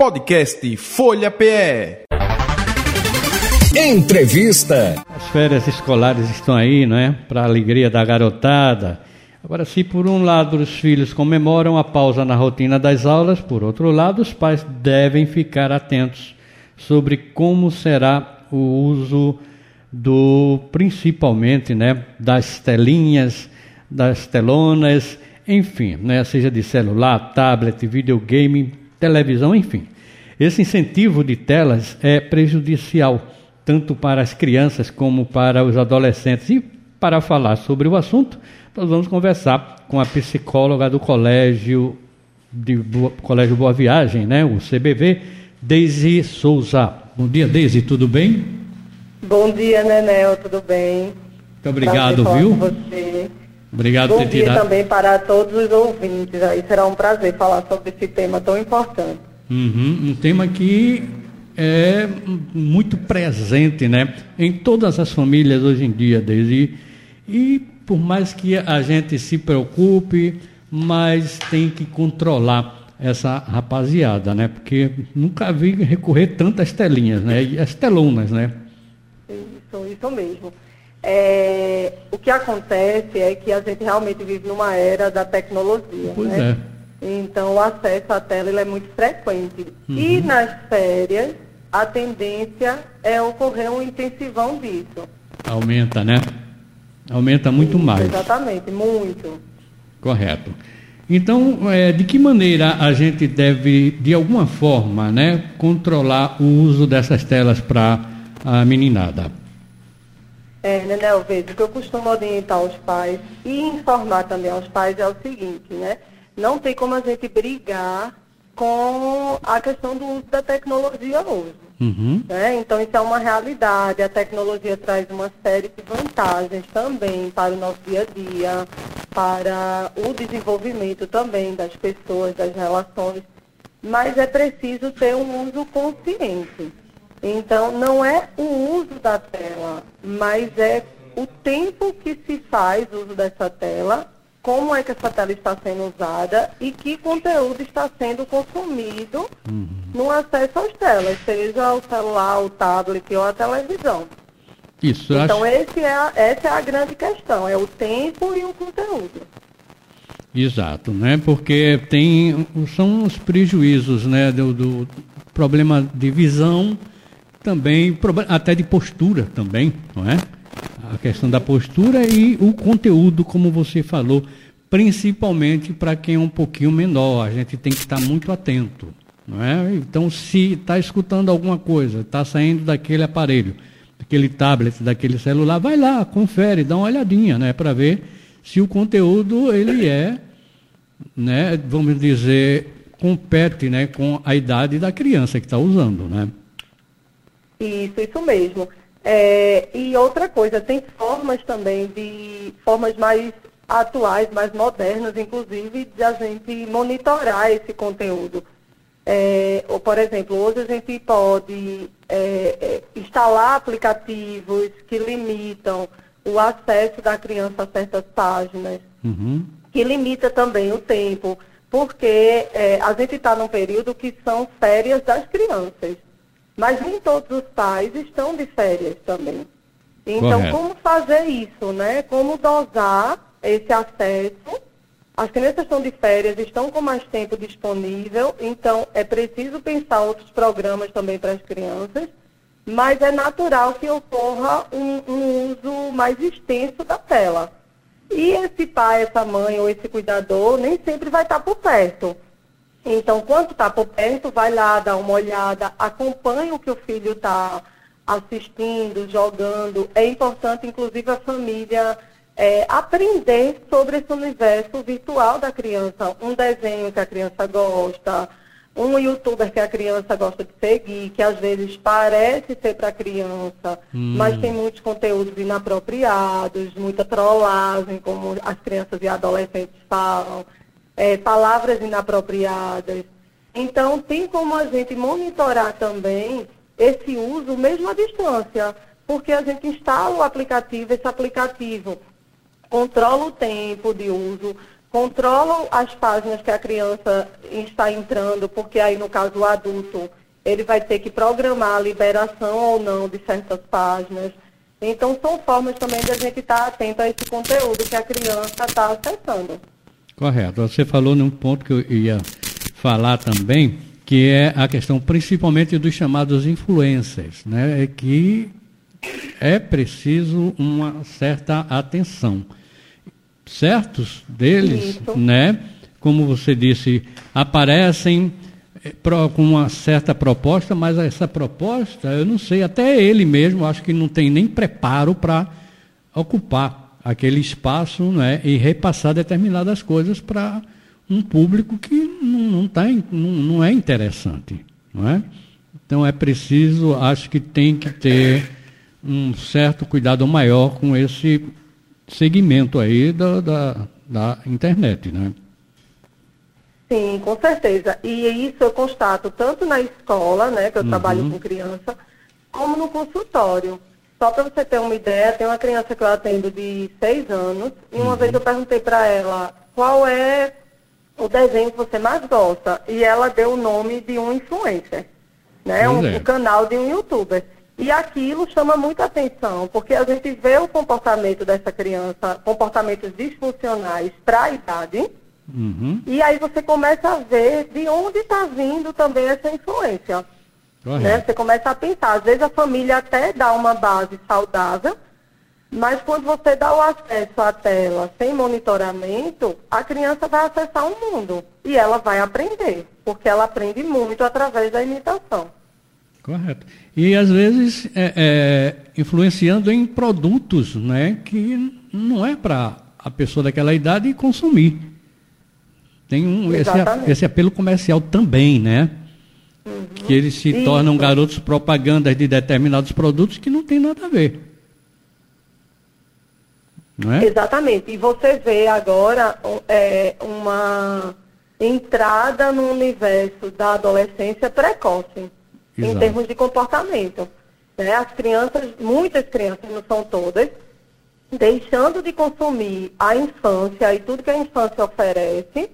Podcast Folha PE. Entrevista. As férias escolares estão aí, não é? Para a alegria da garotada. Agora, se por um lado os filhos comemoram a pausa na rotina das aulas, por outro lado, os pais devem ficar atentos sobre como será o uso do, principalmente, né, das telinhas, das telonas, enfim, né, seja de celular, tablet, videogame, televisão, enfim. Esse incentivo de telas é prejudicial tanto para as crianças como para os adolescentes. E para falar sobre o assunto, nós vamos conversar com a psicóloga do Colégio de Boa, Colégio Boa Viagem, né, o CBV, Deise Souza. Bom dia, Deise, tudo bem? Bom dia, Nenel, tudo bem? Muito obrigado, viu? você. Obrigado Bom por ter dia tirado. também para todos os ouvintes. Aí será um prazer falar sobre esse tema tão importante. Uhum, um tema que é muito presente, né, em todas as famílias hoje em dia, desde e por mais que a gente se preocupe, mas tem que controlar essa rapaziada, né, porque nunca vi recorrer tantas telinhas, né, e as telonas, né. Isso, isso mesmo. É, o que acontece é que a gente realmente vive numa era da tecnologia, Pois né? é. Então o acesso à tela é muito frequente. E nas férias, a tendência é ocorrer um intensivão disso. Aumenta, né? Aumenta muito Isso, mais. Exatamente, muito. Correto. Então, é, de que maneira a gente deve, de alguma forma, né, controlar o uso dessas telas para a meninada? É, veja, o que eu costumo orientar os pais e informar também aos pais é o seguinte, né? Não tem como a gente brigar com a questão do uso da tecnologia hoje. Uhum. né? Então, isso é uma realidade. A tecnologia traz uma série de vantagens também para o nosso dia a dia, para o desenvolvimento também das pessoas, das relações. Mas é preciso ter um uso consciente. Então, não é o uso da tela, mas é o tempo que se faz uso dessa tela, como é que essa tela está sendo usada e que conteúdo está sendo consumido no acesso às telas, seja o celular, o tablet ou a televisão. Isso, Então, acho, esse é a- essa é a grande questão, é o tempo e o conteúdo. exato, né? Porque tem, são os prejuízos, né, do, do problema de visão, também, até de postura também, não é? A questão da postura e o conteúdo, como você falou, principalmente para quem é um pouquinho menor, a gente tem que estar muito atento, não é? Então, se está escutando alguma coisa, está saindo daquele aparelho, daquele tablet, daquele celular, vai lá, confere, dá uma olhadinha, né, para ver se o conteúdo ele é, né, vamos dizer, compete, né, com a idade da criança que está usando, né? Isso, isso mesmo. É, e outra coisa, tem formas também de formas mais atuais, mais modernas, inclusive, de a gente monitorar esse conteúdo. É, ou, por exemplo, hoje a gente pode é, é, instalar aplicativos que limitam o acesso da criança a certas páginas Uhum. que limita também o tempo, porque é, a gente está num período que são férias das crianças, mas nem todos os pais estão de férias também. Então, Correto. como fazer isso, né? Como dosar esse acesso? As crianças estão de férias, estão com mais tempo disponível, então é preciso pensar outros programas também para as crianças, mas é natural que ocorra um, um uso mais extenso da tela. E esse pai, essa mãe ou esse cuidador nem sempre vai estar por perto. Então, quando está por perto, vai lá, dá uma olhada, acompanha o que o filho está assistindo, jogando. É importante, inclusive, a família é, aprender sobre esse universo virtual da criança. Um desenho que a criança gosta, um youtuber que a criança gosta de seguir, que às vezes parece ser para a criança, mas tem muitos conteúdos inapropriados, muita trollagem, como as crianças e adolescentes falam, é, palavras inapropriadas. Então, tem como a gente monitorar também esse uso, mesmo à distância, porque a gente instala o aplicativo, esse aplicativo controla o tempo de uso, controlam as páginas que a criança está entrando, porque aí no caso o adulto ele vai ter que programar a liberação ou não de certas páginas. Então são formas também de a gente estar atento a esse conteúdo que a criança está acessando. Correto. Você falou num ponto que eu ia falar também, que é a questão principalmente dos chamados influencers, né? É que é preciso uma certa atenção. Certos deles, Isso. né? Como você disse, aparecem eh, com uma certa proposta, mas essa proposta, eu não sei, até ele mesmo, acho que não tem nem preparo para ocupar aquele espaço né, e repassar determinadas coisas para um público que não, não, tá, não, não é interessante. Não é? Então é preciso, acho que tem que ter um certo cuidado maior com esse segmento aí da, da, da internet, né? Sim, com certeza. E isso eu constato tanto na escola, né, que eu uhum. trabalho com criança, como no consultório. Só para você ter uma ideia, tem uma criança que eu atendo de seis anos, e uma uhum. vez eu perguntei para ela qual é o desenho que você mais gosta, e ela deu o nome de um influencer, né, um, é. um canal de um youtuber. E aquilo chama muita atenção, porque a gente vê o comportamento dessa criança, comportamentos disfuncionais para a idade, uhum. e aí você começa a ver de onde está vindo também essa influência. Né? Você começa a pensar, às vezes a família até dá uma base saudável, mas quando você dá o acesso à tela sem monitoramento, a criança vai acessar o um mundo e ela vai aprender, porque ela aprende muito através da imitação. Correto. E às vezes é, é, influenciando em produtos né, que não é para a pessoa daquela idade consumir. Tem um, esse, esse, apelo comercial também, né? Uhum. Que eles se Isso. tornam garotos propagandas de determinados produtos que não tem nada a ver. Não é? Exatamente. E você vê agora é, uma entrada no universo da adolescência precoce. Exato. em termos de comportamento. Né? As crianças, muitas crianças, não são todas, deixando de consumir a infância e tudo que a infância oferece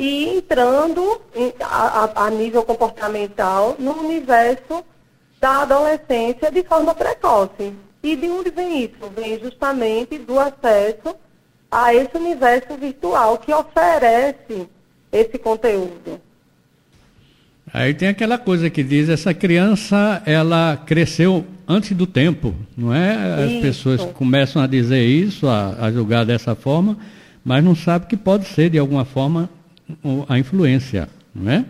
e entrando em, a, a, nível comportamental no universo da adolescência de forma precoce. E de onde vem isso? Vem justamente do acesso a esse universo virtual que oferece esse conteúdo. Aí tem aquela coisa que diz, essa criança, ela cresceu antes do tempo, não é? As isso. pessoas começam a dizer isso, a, a julgar dessa forma, mas não sabem que pode ser, de alguma forma, a influência, não é?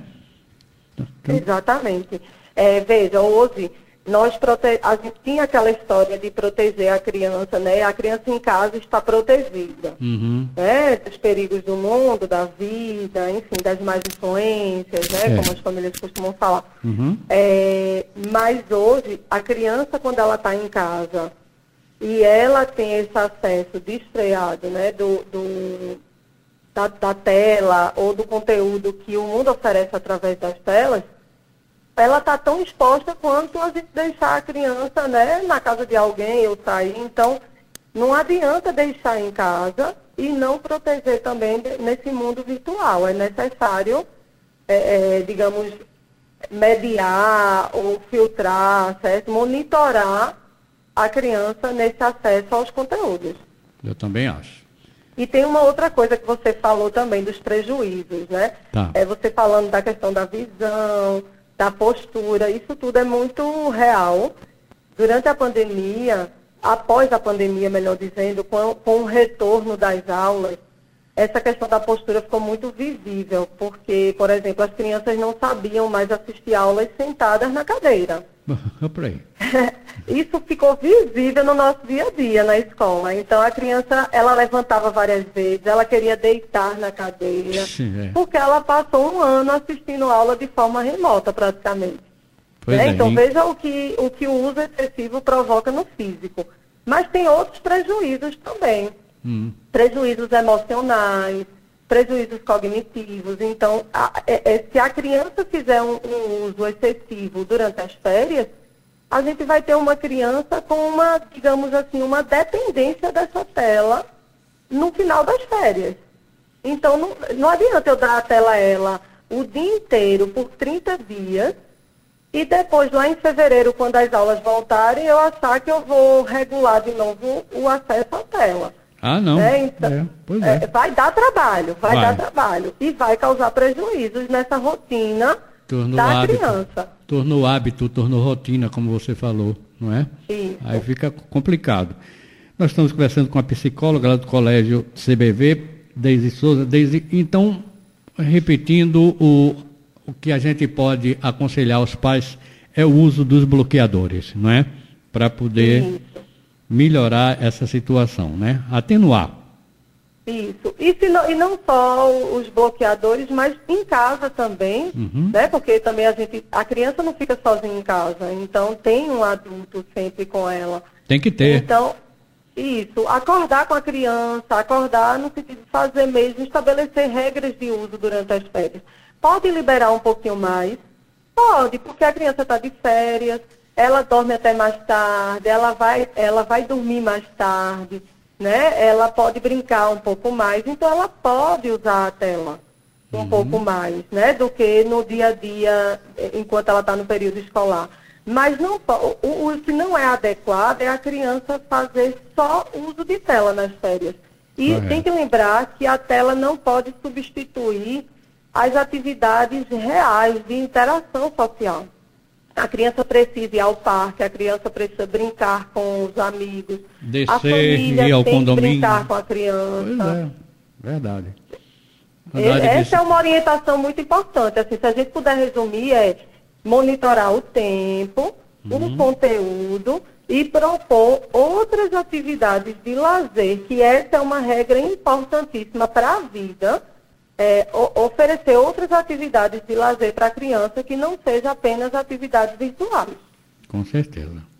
Então... Exatamente. É, veja, hoje, nós prote... a gente tinha aquela história de proteger a criança, né? A criança em casa está protegida, uhum. né? Dos perigos do mundo, da vida, enfim, das más influências, né? É. Como as famílias costumam falar. Uhum. É, mas hoje, a criança, quando ela está em casa e ela tem esse acesso desfreado, né? Do, do da, da tela ou do conteúdo que o mundo oferece através das telas, ela está tão exposta quanto a gente deixar a criança né, na casa de alguém ou sair. Então, não adianta deixar em casa e não proteger também nesse mundo virtual. É necessário, é, é, digamos, mediar ou filtrar, certo? monitorar a criança nesse acesso aos conteúdos. Eu também acho. E tem uma outra coisa que você falou também dos prejuízos, né? Tá. É você falando da questão da visão, da postura, isso tudo é muito real. Durante a pandemia, após a pandemia, melhor dizendo, com, com o retorno das aulas, essa questão da postura ficou muito visível, porque, por exemplo, as crianças não sabiam mais assistir aulas sentadas na cadeira. Isso ficou visível no nosso dia a dia na escola. Então a criança, ela levantava várias vezes, ela queria deitar na cadeira, Sim, é. porque ela passou um ano assistindo aula de forma remota praticamente. Né? É, então veja o que, o que o uso excessivo provoca no físico. Mas tem outros prejuízos também. Hum. Prejuízos emocionais, prejuízos cognitivos. Então, a, é, é, se a criança fizer um, um, uso excessivo durante as férias, a gente vai ter uma criança com uma, digamos assim, uma dependência dessa tela no final das férias. Então, não, não adianta eu dar a tela a ela o dia inteiro por 30 dias e depois, lá em fevereiro, quando as aulas voltarem, eu achar que eu vou regular de novo o acesso à tela. Ah, não. É, então, é, pois é. é. vai dar trabalho, vai, vai, dar trabalho. E vai causar prejuízos nessa rotina tornou da hábito, criança. Tornou hábito, tornou rotina, como você falou, não é? Isso. Aí fica complicado. Nós estamos conversando com a psicóloga lá do colégio CBV, Deise Souza. Deise, então, repetindo, o, o que a gente pode aconselhar aos pais é o uso dos bloqueadores, não é? Para poder Isso. Melhorar essa situação, né? Atenuar. Isso. E, não, e não só os bloqueadores, mas em casa também, uhum. né? Porque também a gente, a criança não fica sozinha em casa, então tem um adulto sempre com ela. Tem que ter. Então, isso, acordar com a criança, acordar no sentido de fazer mesmo, estabelecer regras de uso durante as férias. Pode liberar um pouquinho mais? Pode, porque a criança está de férias, ela dorme até mais tarde, ela vai, ela vai dormir mais tarde, né? Ela pode brincar um pouco mais, então ela pode usar a tela um uhum. pouco mais, né? Do que no dia a dia, enquanto ela está no período escolar. Mas não, o, o que não é adequado é a criança fazer só uso de tela nas férias. E tem que lembrar que a tela não pode substituir as atividades reais de interação social. A criança precisa ir ao parque, a criança precisa brincar com os amigos. Descer, a família ir ao tem condomínio. que brincar com a criança. Pois é, verdade. verdade Essa é uma orientação muito importante. Assim, se a gente puder resumir, é monitorar o tempo, uhum. o conteúdo e propor outras atividades de lazer, que essa é uma regra importantíssima para a vida, é, oferecer outras atividades de lazer para a criança que não seja apenas atividades virtuais. Com certeza.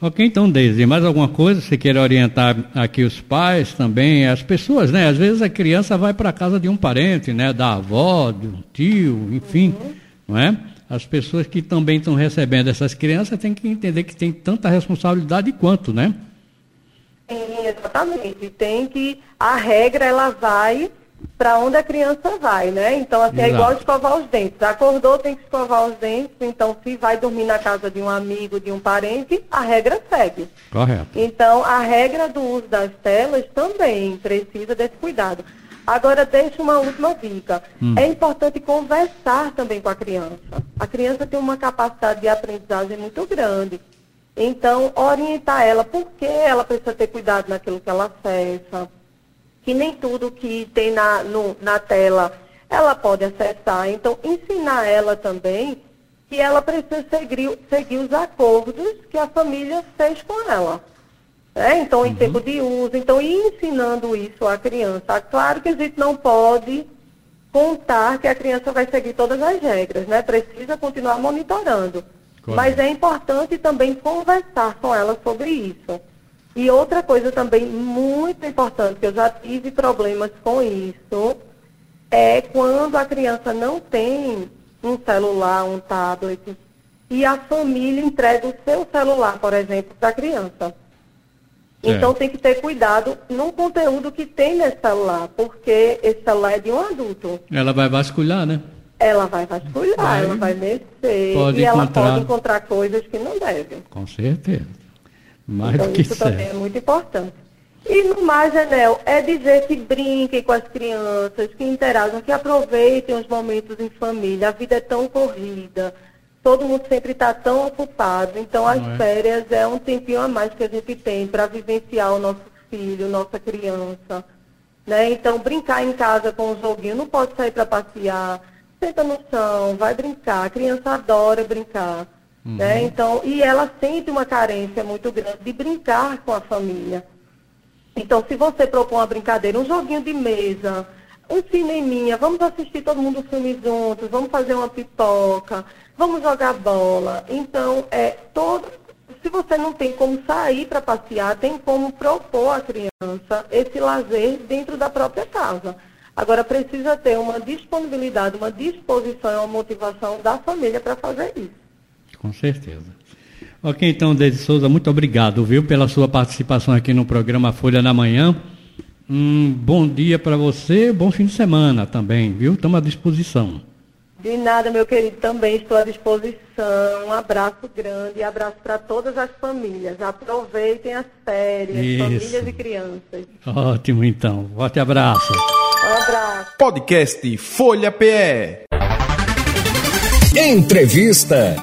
Ok, então, Deise, mais alguma coisa? Você quer orientar aqui os pais também, as pessoas, né? Às vezes a criança vai para a casa de um parente, né? Da avó, de um tio, enfim, uhum. não é? as pessoas que também estão recebendo essas crianças têm que entender que tem tanta responsabilidade quanto, né? Sim, exatamente. Tem que a regra ela vai para onde a criança vai, né? Então assim é Exato. é igual escovar os dentes. Acordou tem que escovar os dentes. Então se vai dormir na casa de um amigo, de um parente, a regra segue. Correto. Então a regra do uso das telas também precisa desse cuidado. Agora, deixo uma última dica. Hum. É importante conversar também com a criança. A criança tem uma capacidade de aprendizagem muito grande. Então, orientar ela por que ela precisa ter cuidado naquilo que ela acessa. Que nem tudo que tem na, no, na tela ela pode acessar. Então, ensinar ela também que ela precisa seguir, seguir os acordos que a família fez com ela. É, então, em uhum. tempo de uso, então, ir ensinando isso à criança. Claro que a gente não pode contar que a criança vai seguir todas as regras, né? Precisa continuar monitorando. Claro. Mas é importante também conversar com ela sobre isso. E outra coisa também muito importante, que eu já tive problemas com isso, é quando a criança não tem um celular, um tablet, e a família entrega o seu celular, por exemplo, para a criança. Então é. tem que ter cuidado no conteúdo que tem nesse celular, porque esse celular é de um adulto. Ela vai vasculhar, né? Ela vai vasculhar, vai. ela vai mexer pode e encontrar... ela pode encontrar coisas que não devem. Com certeza. Mais então, isso certo. também é muito importante. E no mais, Enel, é dizer que brinquem com as crianças, que interajam, que aproveitem os momentos em família. A vida é tão corrida todo mundo sempre está tão ocupado. Então, as é? férias é um tempinho a mais que a gente tem para vivenciar o nosso filho, nossa criança. Né? Então, brincar em casa com o joguinho, não pode sair para passear, senta no chão, vai brincar. A criança adora brincar. Uhum. Né? Então, e ela sente uma carência muito grande de brincar com a família. Então, se você propõe uma brincadeira, um joguinho de mesa, um cineminha, vamos assistir todo mundo o filme juntos, vamos fazer uma pipoca, vamos jogar bola. Então, é todo. Se você não tem como sair para passear, tem como propor à criança esse lazer dentro da própria casa. Agora, precisa ter uma disponibilidade, uma disposição e uma motivação da família para fazer isso. Com certeza. Ok, então, Deise Souza, muito obrigado, viu, pela sua participação aqui no programa Folha na Manhã. Um bom dia para você, bom fim de semana também, viu? Estamos à disposição. De nada, meu querido, também estou à disposição. Um abraço grande e abraço para todas as famílias. Aproveitem as férias, Isso. famílias e crianças. Ótimo, então. Forte abraço. Um abraço. Podcast Folha PE. Entrevista.